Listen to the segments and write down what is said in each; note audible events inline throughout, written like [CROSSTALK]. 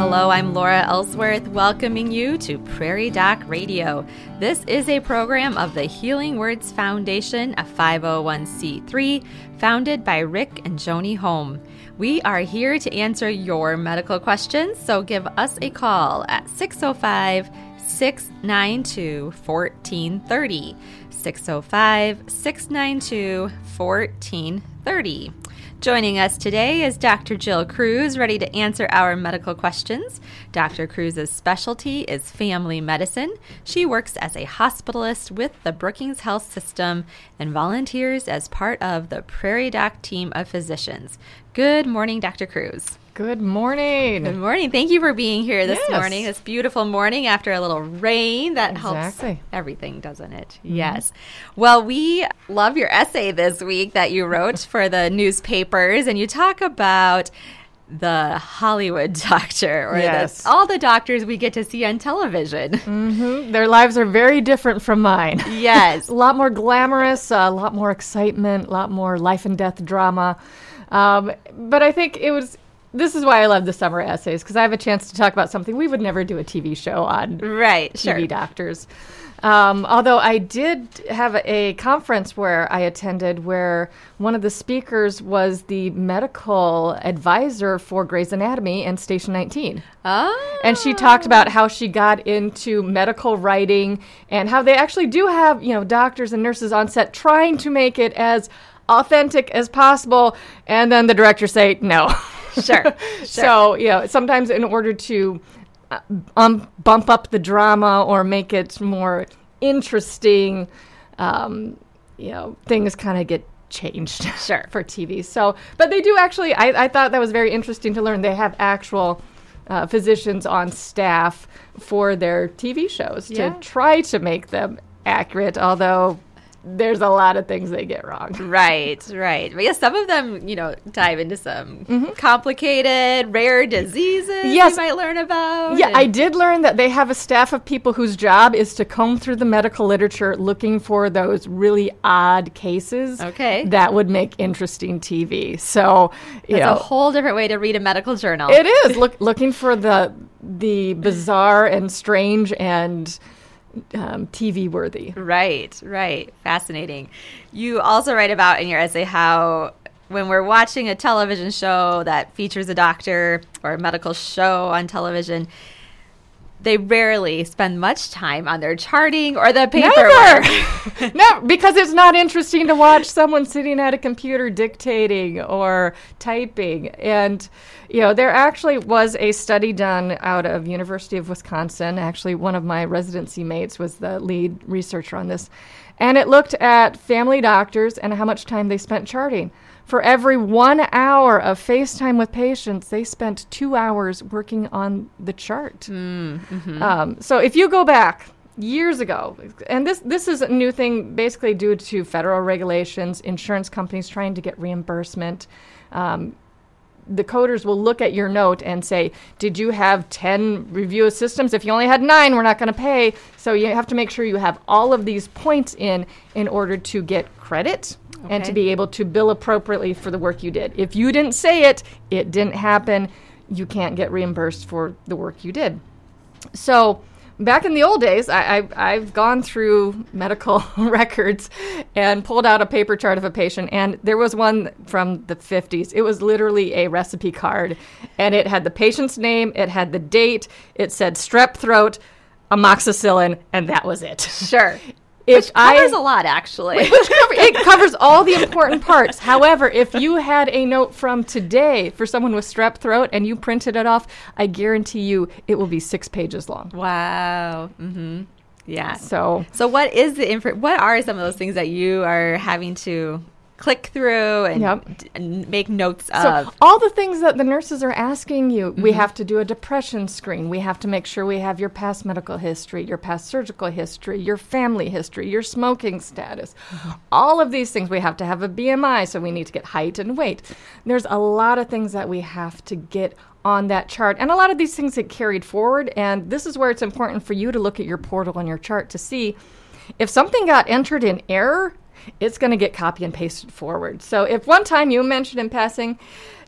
Hello, I'm Laura Ellsworth, welcoming you to Prairie Doc Radio. This is a program of the Healing Words Foundation, a 501c3 founded by Rick and Joni Holm. We are here to answer your medical questions, so give us a call at 605 692 1430. 605 692 1430. Joining us today is Dr. Jill Kruse, ready to answer our medical questions. Dr. Kruse's specialty is family medicine. She works as a hospitalist with the Brookings Health System and volunteers as part of the Prairie Doc team of physicians. Good morning, Dr. Kruse. Good morning. Good morning. Thank you for being here this Yes. morning. This beautiful morning after a little rain that helps everything, doesn't it? Yes. Well, we love your essay this week that you wrote for the [LAUGHS] newspapers, and you talk about the Hollywood doctor or the- all the doctors we get to see on television. Mhm. Their lives are very different from mine. Yes. [LAUGHS] a lot more glamorous, a lot more excitement, a lot more life and death drama. Um, but I think it was. This is why I love the summer essays because I have a chance to talk about something we would never do a TV show on. Right, TV sure. doctors. Um, although I did have a conference where I attended where one of the speakers was the medical advisor for Grey's Anatomy and Station 19. Oh. And she talked about how she got into medical writing and how they actually do have, you know, doctors and nurses on set trying to make it as authentic as possible. And then the director say, no. [LAUGHS] [LAUGHS] Sure, [LAUGHS] sure. so, you know, sometimes in order to uh, um, bump up the drama or make it more interesting, um, you know, things kind of get changed [LAUGHS] Sure. for TV. So, but they do actually, I, I thought that was very interesting to learn. They have actual uh, physicians on staff for their TV shows Yeah. to try to make them accurate, although there's a lot of things they get wrong. [LAUGHS] Right, right. But yeah, some of them, you know, dive into some complicated, rare diseases Mm-hmm. Yes. you might learn about. Yeah, I did learn that they have a staff of people whose job is to comb through the medical literature looking for those really odd cases Okay. that would make interesting TV. So, you That's know, a whole different way to read a medical journal. It is look looking for the the bizarre and strange and um, TV worthy. Right, right. Fascinating. You also write about in your essay how when we're watching a television show that features a doctor or a medical show on television, they rarely spend much time on their charting or the paperwork. [LAUGHS] No, because it's not interesting to watch someone sitting at a computer dictating or typing. And you know, there actually was a study done out of University of Wisconsin. Actually, one of my residency mates was the lead researcher on this, and it looked at family doctors and how much time they spent charting. For every one hour of FaceTime with patients, they spent two hours working on the chart. Um, so if you go back years ago, and this this is a new thing, basically due to federal regulations, insurance companies trying to get reimbursement. Um, the coders will look at your note and say, Did you have 10 review systems? If you only had nine, we're not going to pay. So you have to make sure you have all of these points in in order to get credit and to be able to bill appropriately for the work you did. If you didn't say it, it didn't happen, you can't get reimbursed for the work you did. So back in the old days, I, I, I've gone through medical [LAUGHS] records and pulled out a paper chart of a patient, and there was one from the 50s. It was literally a recipe card, and it had the patient's name, it had the date, it said strep throat, amoxicillin, and that was it. sure. [LAUGHS] If Which covers a lot, actually. which cover, it [LAUGHS] covers all the important parts. However, if you had a note from today for someone with strep throat and you printed it off, I guarantee you it will be six pages long. wow. Mm-hmm. Yeah. So So what is the info? What are some of those things that you are having to click through and, Yep. d- and make notes So of? all the things that the nurses are asking you, we mm-hmm. have to do a depression screen. We have to make sure we have your past medical history, your past surgical history, your family history, your smoking status. Mm-hmm. All of these things we have to have a BMI, so we need to get height and weight. There's a lot of things that we have to get on that chart. And a lot of these things get carried forward and this is where it's important for you to look at your portal and your chart to see if something got entered in error, it's going to get copy and pasted forward. So if one time you mentioned in passing,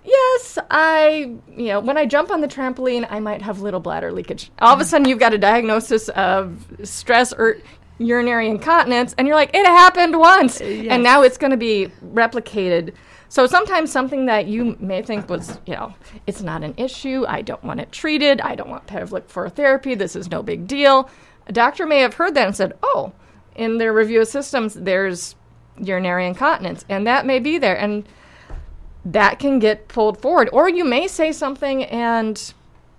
Yes, I, you know, when I jump on the trampoline, I might have little bladder leakage. All of a sudden, you've got a diagnosis of stress or urinary incontinence, and you're like, it happened once, uh, and now it's going to be replicated. So sometimes something that you may think was, you know, it's not an issue. I don't want it treated. I don't want pelvic floor therapy. This is no big deal. A doctor may have heard that and said, oh, in their review of systems, there's urinary incontinence, and that may be there. And that can get pulled forward. Or you may say something and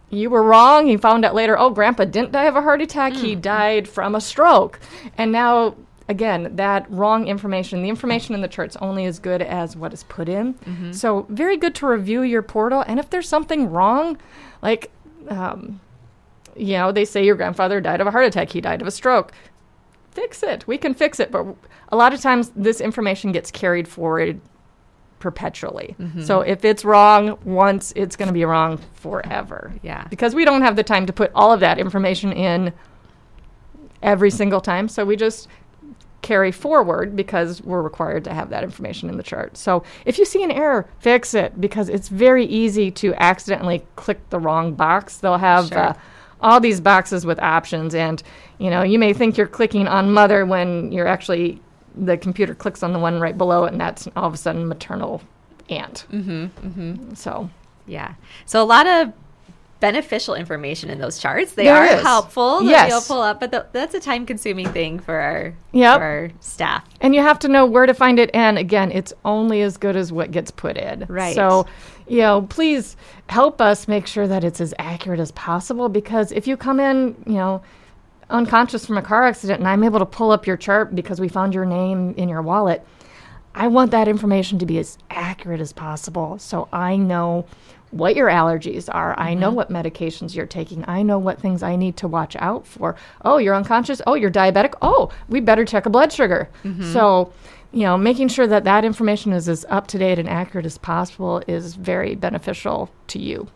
you were wrong. You found out later, oh, grandpa didn't die of a heart attack. He died from a stroke. And now, again, that wrong information, the information in the chart's only as good as what is put in. So, very good to review your portal. And if there's something wrong, like, um, you know, they say your grandfather died of a heart attack, he died of a stroke. Fix it. We can fix it. But a lot of times, this information gets carried forward perpetually. So if it's wrong once, it's going to be wrong forever. Yeah. Because we don't have the time to put all of that information in every single time. So we just carry forward because we're required to have that information in the chart. So if you see an error, fix it because it's very easy to accidentally click the wrong box. They'll have Sure. uh, all these boxes with options and you know, you may think you're clicking on mother when you're actually the computer clicks on the one right below it and that's all of a sudden maternal aunt. Mhm. Mhm. So Yeah. So a lot of beneficial information in those charts. They There are is. helpful that Yes. you'll pull up, but th- that's a time consuming thing for our, Yep. for our staff. And you have to know where to find it. And again, it's only as good as what gets put in. Right. So, you know, please help us make sure that it's as accurate as possible because if you come in, you know, unconscious from a car accident and I'm able to pull up your chart because we found your name in your wallet, I want that information to be as accurate as possible so I know what your allergies are. I know mm-hmm. what medications you're taking. I know what things I need to watch out for. Oh, you're unconscious. Oh, you're diabetic. Oh, we better check a blood sugar. Mm-hmm. So, you know, making sure that that information is as up to date and accurate as possible is very beneficial to you.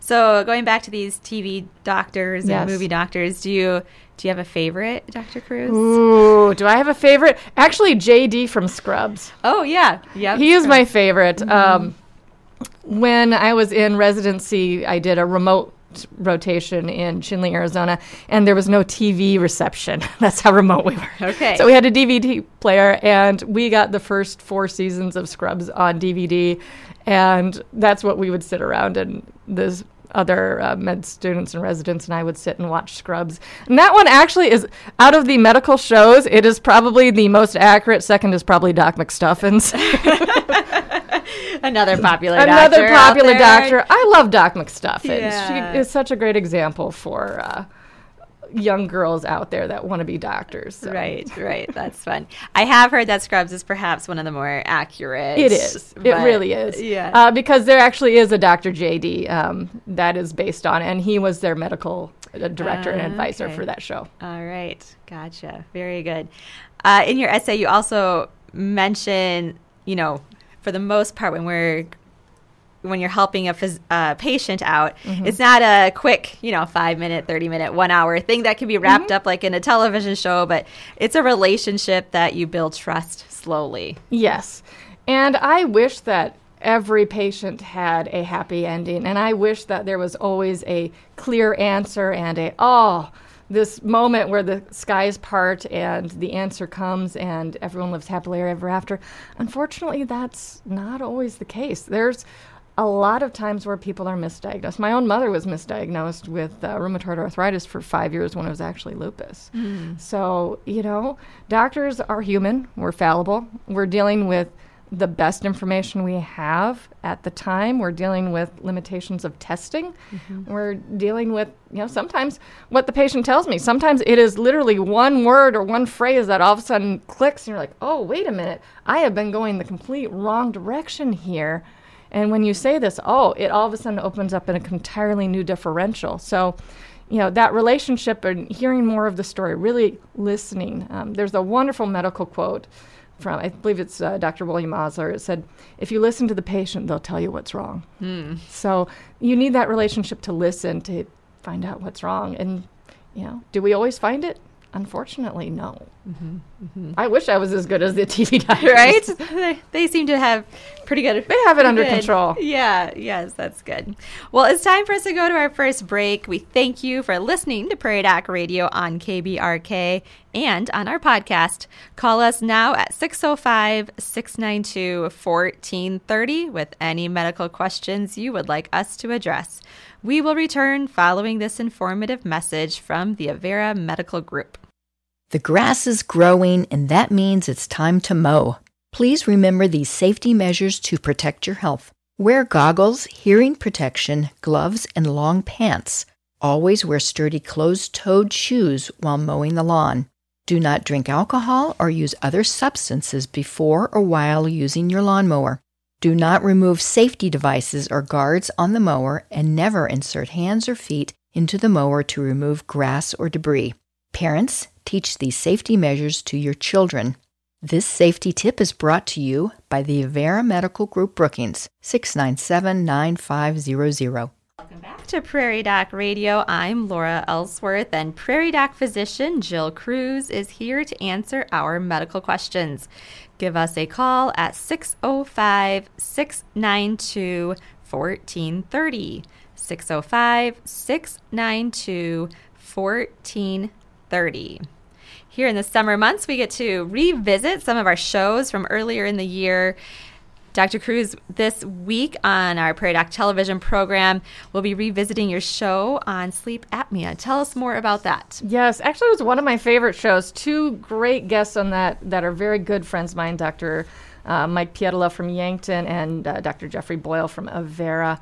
So going back to these TV doctors Yes. and movie doctors, do you do you have a favorite, Dr. Kruse? Ooh, do I have a favorite? Actually, JD from Scrubs. Oh yeah, yeah. He is my favorite. Um, when I was in residency, I did a remote rotation in Chinle, Arizona, and there was no TV reception. [LAUGHS] That's how remote we were. Okay. So we had a DVD player, and we got the first four seasons of Scrubs on DVD, and that's what we would sit around and this other uh, med students and residents and I would sit and watch Scrubs. And that one actually is out of the medical shows, it is probably the most accurate. Second is probably Doc McStuffins. [LAUGHS] [LAUGHS] Another popular Another doctor popular doctor. I love Doc McStuffins. Yeah. She is such a great example for uh, young girls out there that want to be doctors. so. Right, right. That's fun. I have heard that Scrubs is perhaps one of the more accurate. It is. It really is. Yeah. Uh, because there actually is a Dr. JD um, that is based on, and he was their medical uh, director and Ah, advisor okay. for that show. All right, gotcha. Very good. Uh, in your essay, you also mention, you know, for the most part, when we're when you're helping a phys- uh, patient out, Mm-hmm. it's not a quick, you know, five minute, thirty minute, one hour thing that can be wrapped Mm-hmm. up like in a television show, but it's a relationship that you build trust slowly. Yes. And I wish that every patient had a happy ending. And I wish that there was always a clear answer and a, oh, this moment where the skies part and the answer comes and everyone lives happily ever after. Unfortunately, that's not always the case. There's a lot of times where people are misdiagnosed. My own mother was misdiagnosed with uh, rheumatoid arthritis for five years when it was actually lupus. So, you know, doctors are human, we're fallible, we're dealing with the best information we have at the time. We're dealing with limitations of testing. We're dealing with, you know, sometimes what the patient tells me. Sometimes it is literally one word or one phrase that all of a sudden clicks, and you're like, oh, wait a minute, I have been going the complete wrong direction here. And when you say this, oh, it all of a sudden opens up in a entirely new differential. So, you know, that relationship and hearing more of the story, really listening. Um, there's a wonderful medical quote from, I believe it's uh, Dr. William Osler. It said, if you listen to the patient, they'll tell you what's wrong. So you need that relationship to listen to find out what's wrong. And, you know, do we always find it? Unfortunately, no. Mm-hmm, mm-hmm. I wish I was as good as the TV doctors. [LAUGHS] right? they, [LAUGHS] they seem to have pretty good. They have it under good- control. Yeah, yes, that's good. Well, it's time for us to go to our first break. We thank you for listening to Prairie Doc Radio on KBRK and on our podcast. Call us now at 605 692 1430 with any medical questions you would like us to address. We will return following this informative message from the Avera Medical Group. The grass is growing, and that means it's time to mow. Please remember these safety measures to protect your health. Wear goggles, hearing protection, gloves, and long pants. Always wear sturdy closed toed shoes while mowing the lawn. Do not drink alcohol or use other substances before or while using your lawnmower. Do not remove safety devices or guards on the mower and never insert hands or feet into the mower to remove grass or debris. Parents, teach these safety measures to your children. This safety tip is brought to you by the Avera Medical Group Brookings, 697 9500. Welcome back to Prairie Doc Radio. I'm Laura Ellsworth, and Prairie Doc physician Jill Kruse is here to answer our medical questions. Give us a call at 605 692 1430. 605 692 1430. Here in the summer months, we get to revisit some of our shows from earlier in the year. Dr. Kruse, this week on our Prairie Doc television program, we'll be revisiting your show on sleep apnea. Tell us more about that. Yes, actually, it was one of my favorite shows. Two great guests on that that are very good friends of mine, Dr. Uh, Mike Pietola from Yankton and uh, Dr. Jeffrey Boyle from Avera.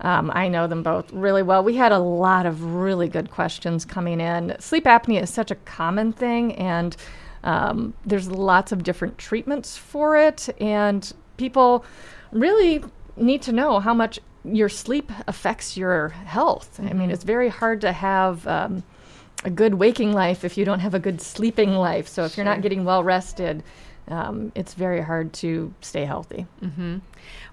Um, I know them both really well. We had a lot of really good questions coming in. Sleep apnea is such a common thing, and um, there's lots of different treatments for it, and people really need to know how much your sleep affects your health. I mean, it's very hard to have. Um, a good waking life if you don't have a good sleeping life. So if you're not getting well rested, um, it's very hard to stay healthy.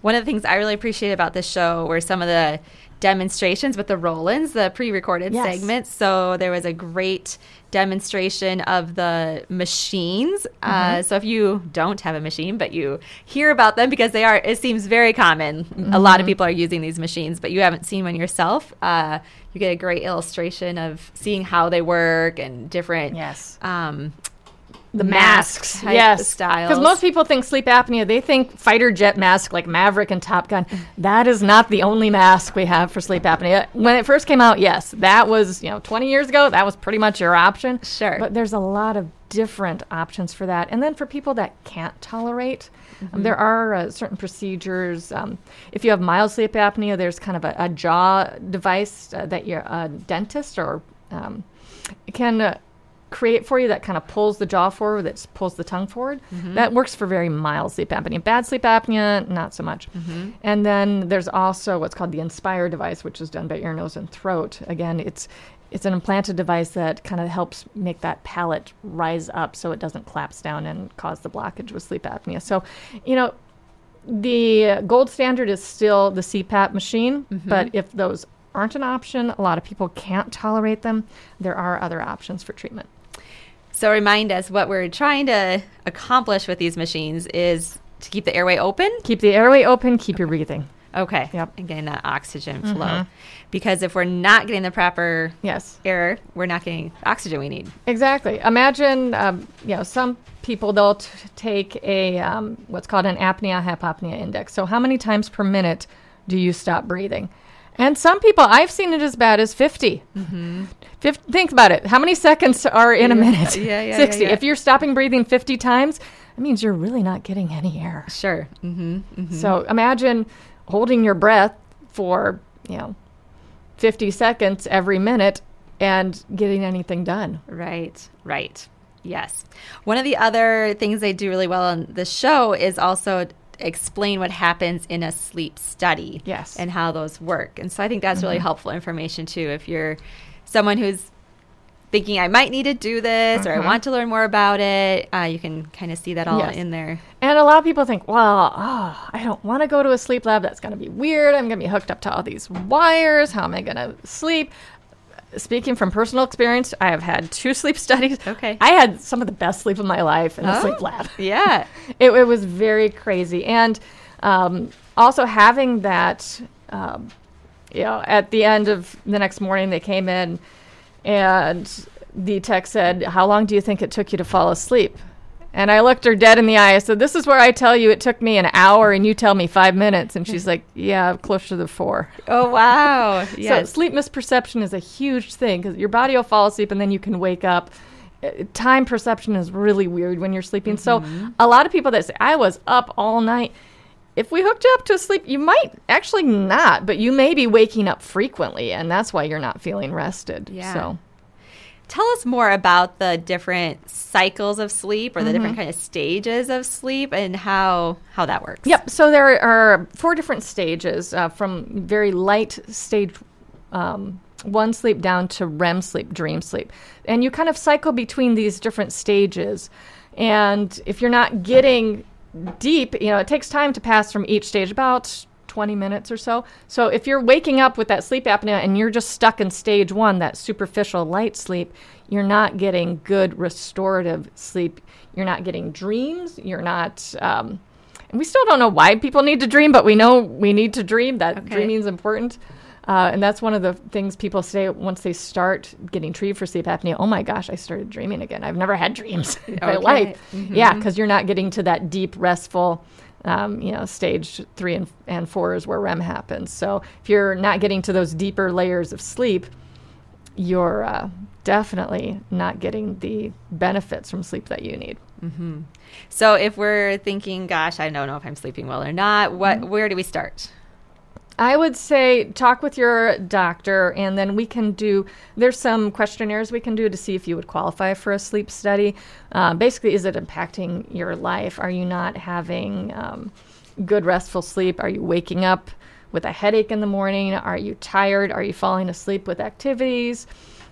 One of the things I really appreciate about this show were some of the demonstrations with the Rollins, the pre recorded Yes. segments. So there was a great demonstration of the machines. Uh, so if you don't have a machine, but you hear about them because they are, it seems very common. A lot of people are using these machines, but you haven't seen one yourself. Uh, you get a great illustration of seeing how they work and different Yes. um, The mask masks, type yes, styles. Because most people think sleep apnea, they think fighter jet mask like Maverick and Top Gun. That is not the only mask we have for sleep apnea. When it first came out, yes, that was you know 20 years ago. That was pretty much your option. Sure. but there's a lot of different options for that. And then for people that can't tolerate. um, there are uh, certain procedures. Um, if you have mild sleep apnea, there's kind of a, a jaw device uh, that your uh, dentist or um, can uh, create for you that kind of pulls the jaw forward, that pulls the tongue forward. Mm-hmm. That works for very mild sleep apnea. Bad sleep apnea, not so much. Mm-hmm. And then there's also what's called the Inspire device, which is done by ear, nose, and throat. Again, it's it's an implanted device that kind of helps make that palate rise up so it doesn't collapse down and cause the blockage with sleep apnea. So, you know, the gold standard is still the CPAP machine, mm-hmm. but if those aren't an option, a lot of people can't tolerate them. There are other options for treatment. So remind us what we're trying to accomplish with these machines is to keep the airway open. Keep the airway open, keep your breathing. Okay. Yep. And getting that oxygen flow. Because if we're not getting the proper Yes, air, we're not getting oxygen we need. exactly. Imagine, um, you know, some people they'll t- take a um, what's called an apnea hypopnea index. So how many times per minute do you stop breathing? And some people, I've seen it as bad as 50. Fif- think about it. How many seconds are in a minute? Yeah, yeah, [LAUGHS] yeah, 60. yeah. If you're stopping breathing 50 times, that means you're really not getting any air. Sure. Mm-hmm. mm-hmm. So imagine holding your breath for, you know, 50 seconds every minute and getting anything done. Right, right. Yes. One of the other things they do really well on the show is also explain what happens in a sleep study. Yes. And how those work. And so I think that's really helpful information too. If you're someone who's thinking I might need to do this or I want to learn more about it, uh, you can kind of see that all Yes. in there. And a lot of people think, well, oh, I don't want to go to a sleep lab. That's going to be weird. I'm going to be hooked up to all these wires. How am I going to sleep? Speaking from personal experience, I have had two [LAUGHS] sleep studies. Okay. I had some of the best sleep of my life in the Oh, sleep lab. [LAUGHS] Yeah. [LAUGHS] it, it was very crazy. And um, also having that, um, you know, at the end of the next morning, they came in and the tech said, How long do you think it took you to fall asleep? And I looked her dead in the eye. I said, This is where I tell you it took me an hour and you tell me five minutes. And she's like, Yeah, closer to four. Oh wow. [LAUGHS] So Yes. sleep misperception is a huge thing because your body will fall asleep and then you can wake up. Uh, Time perception is really weird when you're sleeping. So a lot of people that say I was up all night. If we hooked you up to sleep, you might actually not, but you may be waking up frequently, and that's why you're not feeling rested. Yeah. So Tell us more about the different cycles of sleep or the different kind of stages of sleep and how how that works. Yep. So there are four different stages uh, from very light stage um, one sleep down to REM sleep, dream sleep. And you kind of cycle between these different stages. And if you're not getting deep, you know, it takes time to pass from each stage, about 20 minutes or so. So if you're waking up with that sleep apnea and you're just stuck in stage one, that superficial light sleep, you're not getting good restorative sleep. You're not getting dreams. You're not. Um, and we still don't know why people need to dream, but we know we need to dream. That Okay. dreaming is important. Uh, and that's one of the things people say once they start getting treated for sleep apnea. Oh my gosh, I started dreaming again. I've never had dreams [LAUGHS] in my Okay. life. Yeah, because you're not getting to that deep, restful, um, you know, stage three and, and four is where REM happens. So if you're not getting to those deeper layers of sleep, you're uh, definitely not getting the benefits from sleep that you need. So if we're thinking, gosh, I don't know if I'm sleeping well or not, what Mm-hmm. where do we start? I would say talk with your doctor, and then we can do. There's some questionnaires we can do to see if you would qualify for a sleep study. Uh, basically, is it impacting your life? Are you not having um, good restful sleep? Are you waking up with a headache in the morning? Are you tired? Are you falling asleep with activities?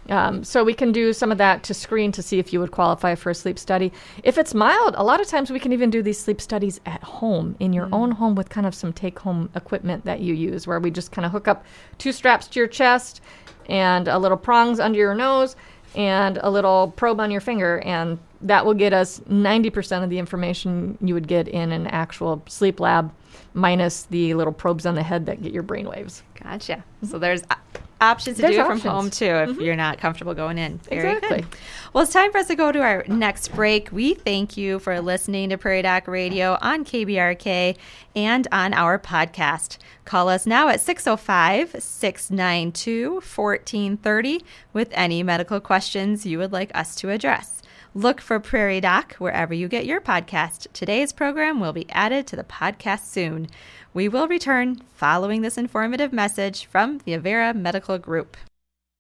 Um, so we can do some of that to screen to see if you would qualify for a sleep study. If it's mild, a lot of times we can even do these sleep studies at home in your own home with kind of some take-home equipment that you use, where we just kind of hook up two straps to your chest and a little prongs under your nose and a little probe on your finger, and that will get us 90% of the information you would get in an actual sleep lab, minus the little probes on the head that get your brain waves. Gotcha. So there's o- options to There's do it from options. home too if mm-hmm. you're not comfortable going in. Very Exactly. good. Well, it's time for us to go to our next break. We thank you for listening to Prairie Doc Radio on KBRK and on our podcast. Call us now at 605 692 1430 with any medical questions you would like us to address. Look for Prairie Doc wherever you get your podcast. Today's program will be added to the podcast soon. We will return following this informative message from the Avera Medical Group.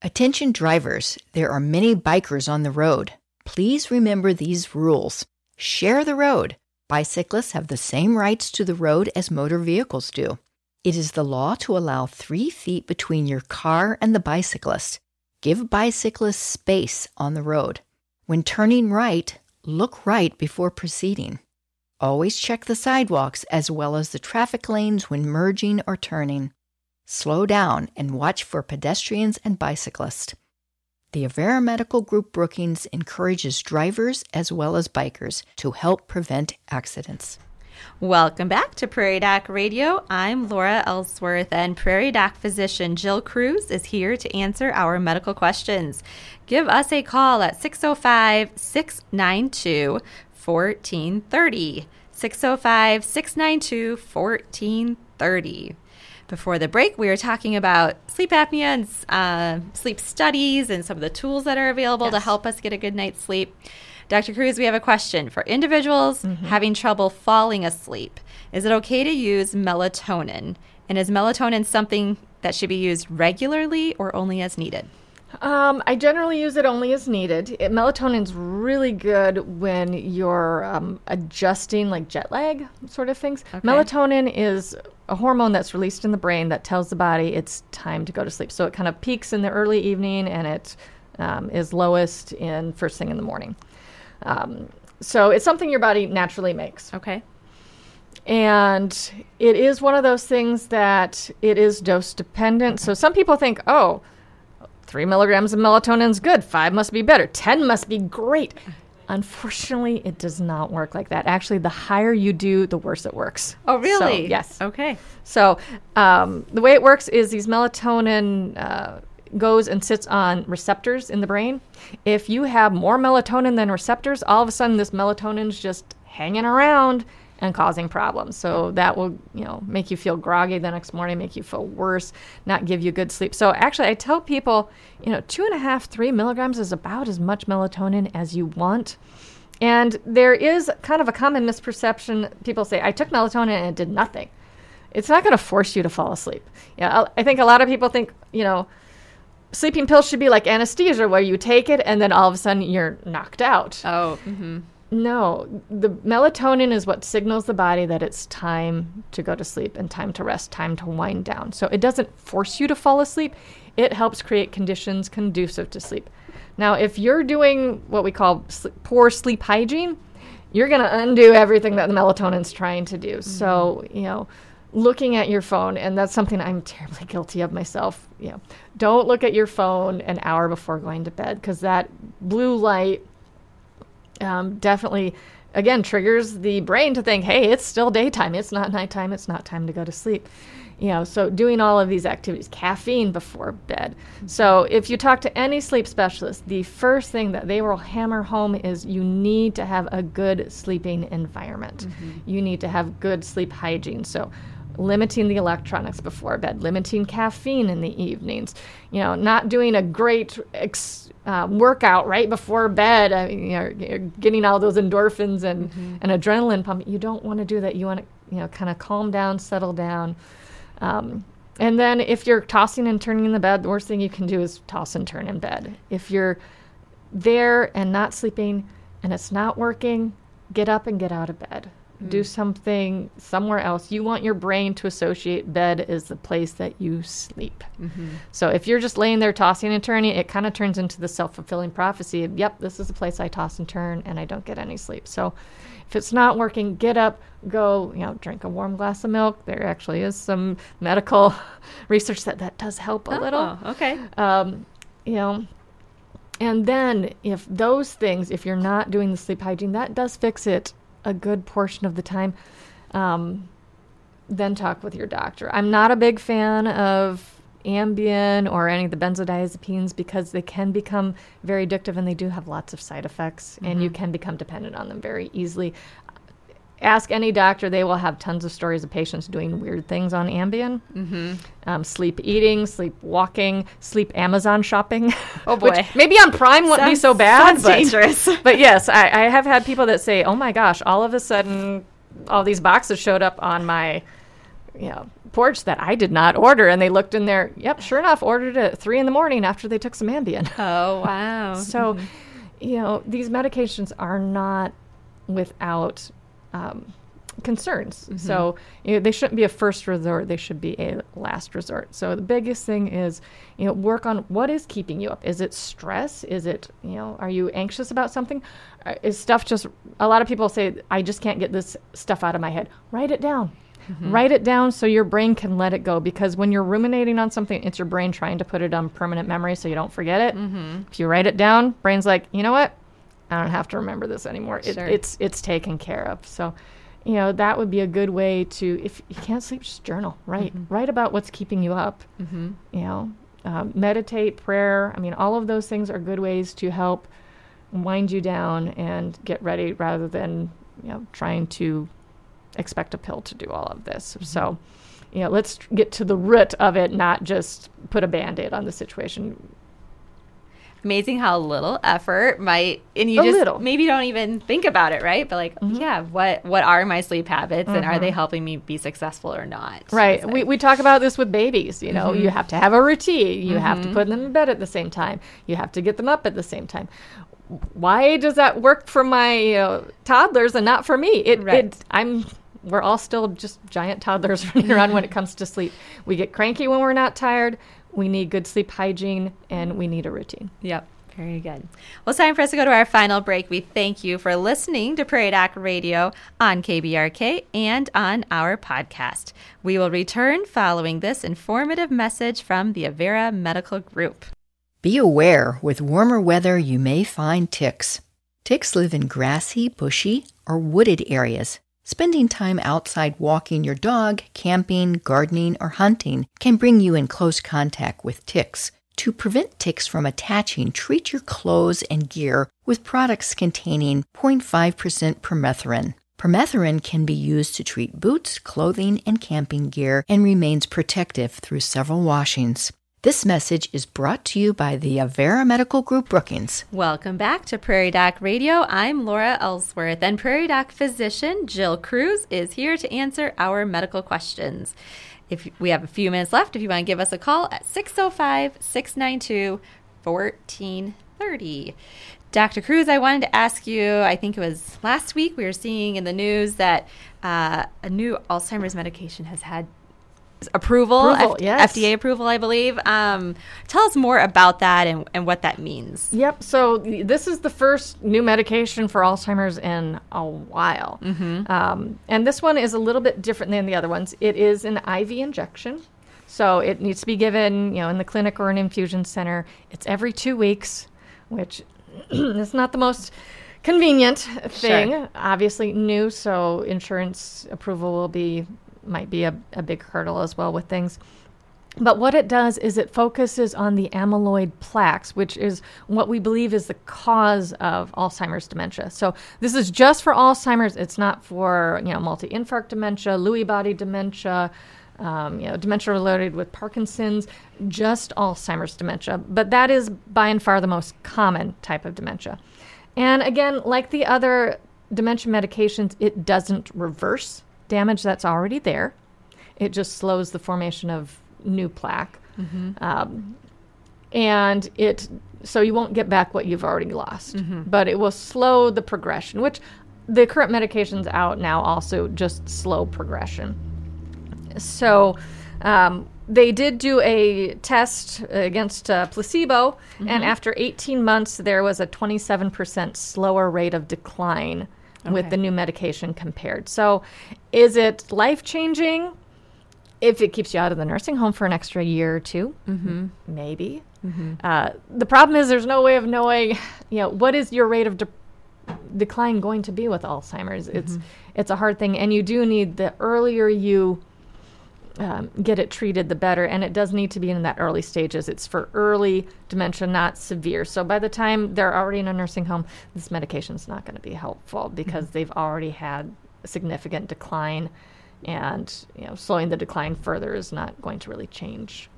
Attention drivers, there are many bikers on the road. Please remember these rules. Share the road. Bicyclists have the same rights to the road as motor vehicles do. It is the law to allow three feet between your car and the bicyclist. Give bicyclists space on the road. When turning right, look right before proceeding. Always check the sidewalks as well as the traffic lanes when merging or turning. Slow down and watch for pedestrians and bicyclists. The Avera Medical Group Brookings encourages drivers as well as bikers to help prevent accidents. Welcome back to Prairie Doc Radio. I'm Laura Ellsworth, and Prairie Doc physician Jill Kruse is here to answer our medical questions. Give us a call at 605 692 1430. 605 692 1430. Before the break, we were talking about sleep apnea and uh, sleep studies and some of the tools that are available to help us get a good night's sleep. Dr. Kruse, we have a question for individuals Mm-hmm. having trouble falling asleep. Is it okay to use melatonin? And is melatonin something that should be used regularly or only as needed? Um, I generally use it only as needed. It, melatonin's really good when you're um, adjusting like jet lag sort of things. Okay. Melatonin is a hormone that's released in the brain that tells the body it's time to go to sleep. So it kind of peaks in the early evening and it um, is lowest in first thing in the morning. Um, so it's something your body naturally makes. Okay. And it is one of those things that it is dose dependent. So some people think, oh, three milligrams of melatonin is good, five must be better, 10 must be great. Unfortunately, it does not work like that. Actually, the higher you do, the worse it works. Oh, really? So, yes. Okay. So um, the way it works is these melatonin uh, goes and sits on receptors in the brain. If you have more melatonin than receptors, all of a sudden this melatonin's just hanging around and causing problems. So that will, you know, make you feel groggy the next morning, make you feel worse, not give you good sleep. So actually, I tell people, you know, two and a half, three milligrams is about as much melatonin as you want. And there is kind of a common misperception. People say, I took melatonin and it did nothing. It's not going to force you to fall asleep. Yeah, I think a lot of people think, you know, sleeping pills should be like anesthesia where you take it and then all of a sudden you're knocked out. Oh, mm-hmm. No, the melatonin is what signals the body that it's time to go to sleep and time to rest, time to wind down. So it doesn't force you to fall asleep, it helps create conditions conducive to sleep. Now, if you're doing what we call poor sleep hygiene, you're going to undo everything that the melatonin's trying to do. Mm-hmm. So, you know, looking at your phone, and that's something I'm [LAUGHS] terribly guilty of myself. You know, don't look at your phone an hour before going to bed because that blue light um, definitely, again, triggers the brain to think, hey, it's still daytime. It's not nighttime. It's not time to go to sleep. You know, so doing all of these activities, caffeine before bed. Mm-hmm. So if you talk to any sleep specialist, the first thing that they will hammer home is you need to have a good sleeping environment. Mm-hmm. You need to have good sleep hygiene. So limiting the electronics before bed, limiting caffeine in the evenings, you know, not doing a great ex- uh, workout right before bed, uh, you know, getting all those endorphins and, mm-hmm. and adrenaline pump. You don't want to do that. You want to, you know, kind of calm down, settle down. Um, and then if you're tossing and turning in the bed, the worst thing you can do is toss and turn in bed. If you're there and not sleeping and it's not working, get up and get out of bed mm. do something somewhere else. You want your brain to associate bed as the place that you sleep. Mm-hmm. So if you're just laying there tossing and turning, it kind of turns into the self fulfilling prophecy of, yep, this is the place I toss and turn and I don't get any sleep. So if it's not working, get up, go, you know, drink a warm glass of milk. There actually is some medical [LAUGHS] research that that does help a oh, little. Okay. Um, you know, and then if those things, if you're not doing the sleep hygiene, that does fix it a good portion of the time, um, then talk with your doctor. I'm not a big fan of Ambien or any of the benzodiazepines because they can become very addictive and they do have lots of side effects, mm-hmm. and you mm-hmm. can become dependent on them very easily ask any doctor, they will have tons of stories of patients doing weird things on Ambien. Mm-hmm. Um, sleep eating, sleep walking, sleep Amazon shopping. Oh [LAUGHS] boy, maybe on Prime wouldn't sounds, be so bad. but, dangerous. [LAUGHS] but yes, I, I have had people that say, "Oh my gosh, all of a sudden, all these boxes showed up on my, you know." porch that I did not order and they looked in there yep sure enough ordered it at three in the morning after they took some Ambien oh wow [LAUGHS] so mm-hmm. you know these medications are not without um, concerns. Mm-hmm. So you know, they shouldn't be a first resort; they should be a last resort. So the biggest thing is, you know, work on what is keeping you up. Is it stress? Is it you know, are you anxious about something? Uh, is stuff just? A lot of people say, "I just can't get this stuff out of my head." Write it down. Mm-hmm. Write it down so your brain can let it go. Because when you're ruminating on something, it's your brain trying to put it on permanent memory so you don't forget it. Mm-hmm. If you write it down, brain's like, you know what? I don't have to remember this anymore. It, It's it's taken care of. So, you know, that would be a good way to if you can't sleep, just journal. Write mm-hmm. write about what's keeping you up. Mm-hmm. You know, um, meditate, prayer. I mean, all of those things are good ways to help wind you down and get ready, rather than you know trying to expect a pill to do all of this. Mm-hmm. So. You know, let's get to the root of it, not just put a band aid on the situation amazing how little effort might and you a just little. maybe don't even think about it right but like mm-hmm. yeah what what are my sleep habits mm-hmm. and are they mm-hmm. helping me be successful or not right we, we talk about this with babies you know mm-hmm. you have to have a routine you have to mm-hmm. put them in bed at the same time you have to get them up at the same time why does that work for my toddlers and not for me it, right. it i'm we're all still just giant toddlers [LAUGHS] running around when it comes to sleep we get cranky when we're not tired we need good sleep hygiene, and we need a routine. Yep. Very good. Well, it's time for us to go to our final break. We thank you for listening to Prairie Doc Radio on KBRK and on our podcast. We will return following this informative message from the Avera Medical Group. Be aware, with warmer weather, you may find ticks. Ticks live in grassy, bushy, or wooded areas. Spending time outside walking your dog, camping, gardening, or hunting can bring you in close contact with ticks. To prevent ticks from attaching, treat your clothes and gear with products containing 0.5% permethrin. Permethrin can be used to treat boots, clothing, and camping gear and remains protective through several washings. This message is brought to you by the Avera Medical Group Brookings. Welcome back to Prairie Doc Radio. I'm Laura Ellsworth, and Prairie Doc physician Jill Kruse is here to answer our medical questions. If we have a few minutes left, if you want to give us a call at 605 692 1430. Dr. Kruse, I wanted to ask you I think it was last week we were seeing in the news that uh, a new Alzheimer's medication has had approval, Approval, F- yes. FDA approval, I believe. Um, tell us more about that and, and what that means. Yep. So this is the first new medication for Alzheimer's in a while, mm-hmm. um, and this one is a little bit different than the other ones. It is an IV injection, so it needs to be given, you know, in the clinic or an infusion center. It's every two weeks, which [CLEARS THROAT] is not the most convenient thing. Sure. Obviously new, so insurance approval will be might be a, a big hurdle as well with things. But what it does is it focuses on the amyloid plaques, which is what we believe is the cause of Alzheimer's dementia. So this is just for Alzheimer's. It's not for you know multi-infarct dementia, Lewy body dementia, um, you know dementia related with Parkinson's, just Alzheimer's dementia. But that is by and far the most common type of dementia. And again, like the other dementia medications, it doesn't reverse damage that's already there. It just slows the formation of new plaque. Um, and it so you won't get back what you've already lost, but it will slow the progression, which the current medications out now also just slow progression. So um, they did do a test against uh, placebo, and after 18 months, there was a 27% slower rate of decline with the new medication compared. So, is it life changing? If it keeps you out of the nursing home for an extra year or 2 mm-hmm. maybe. Uh, the problem is there's no way of knowing, [LAUGHS] you know, what is your rate of de- decline going to be with Alzheimer's. It's it's a hard thing, and you do need the earlier you um, get it treated, the better. And it does need to be in that early stages. It's for early dementia, not severe. So by the time they're already in a nursing home, this medication is not going to be helpful because they've already had a significant decline, and you know, slowing the decline further is not going to really change.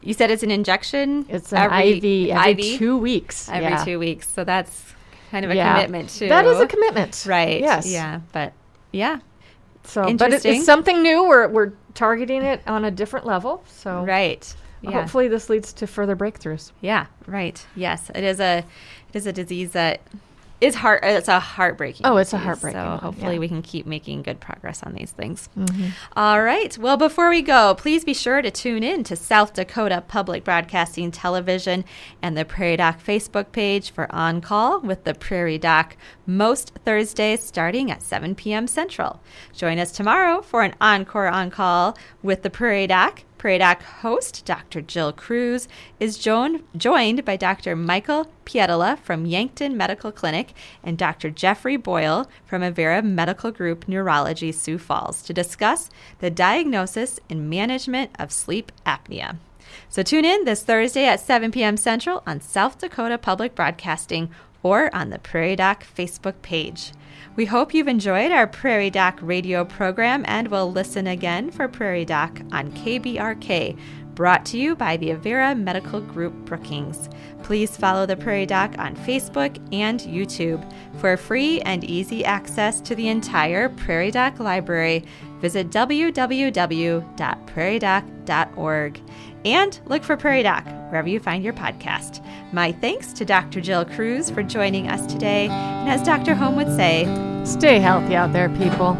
You said it's an injection? It's an IV every two weeks. Every yeah. two weeks. So that's kind of a Yeah. commitment, too. That is a commitment, Right. Yes. Yeah. But yeah. So, but it, it's something new. We're we're targeting it on a different level. So Right. Yeah. hopefully this leads to further breakthroughs. Yeah. Right. Yes. It is a it is a disease that is heart it's a heartbreaking Oh, it's a disease, heartbreaking so one, hopefully yeah. we can keep making good progress on these things. Mm-hmm. All right. Well before we go please be sure to tune in to south dakota public broadcasting television and the prairie doc facebook page for on call with the prairie doc most thursdays starting at 7 p.m central. Join us tomorrow for an encore on call with the prairie doc Doc host, Dr. Jill Kruse, is joined, joined by Dr. Michael Pietola from Yankton Medical Clinic and Dr. Jeffrey Boyle from Avera Medical Group Neurology Sioux Falls to discuss the diagnosis and management of sleep apnea. So tune in this Thursday at 7 p.m. Central on South Dakota Public Broadcasting or on the Prairie Doc Facebook page. We hope you've enjoyed our Prairie Doc radio program and will listen again for Prairie Doc on KBRK, brought to you by the Avera Medical Group Brookings. Please follow the Prairie Doc on Facebook and YouTube. For free and easy access to the entire Prairie Doc library, visit www.prairiedoc.org and look for Prairie Doc wherever you find your podcast. My thanks to Dr. Jill Kruse for joining us today. And as Dr. Holm would say, Stay healthy out there, people.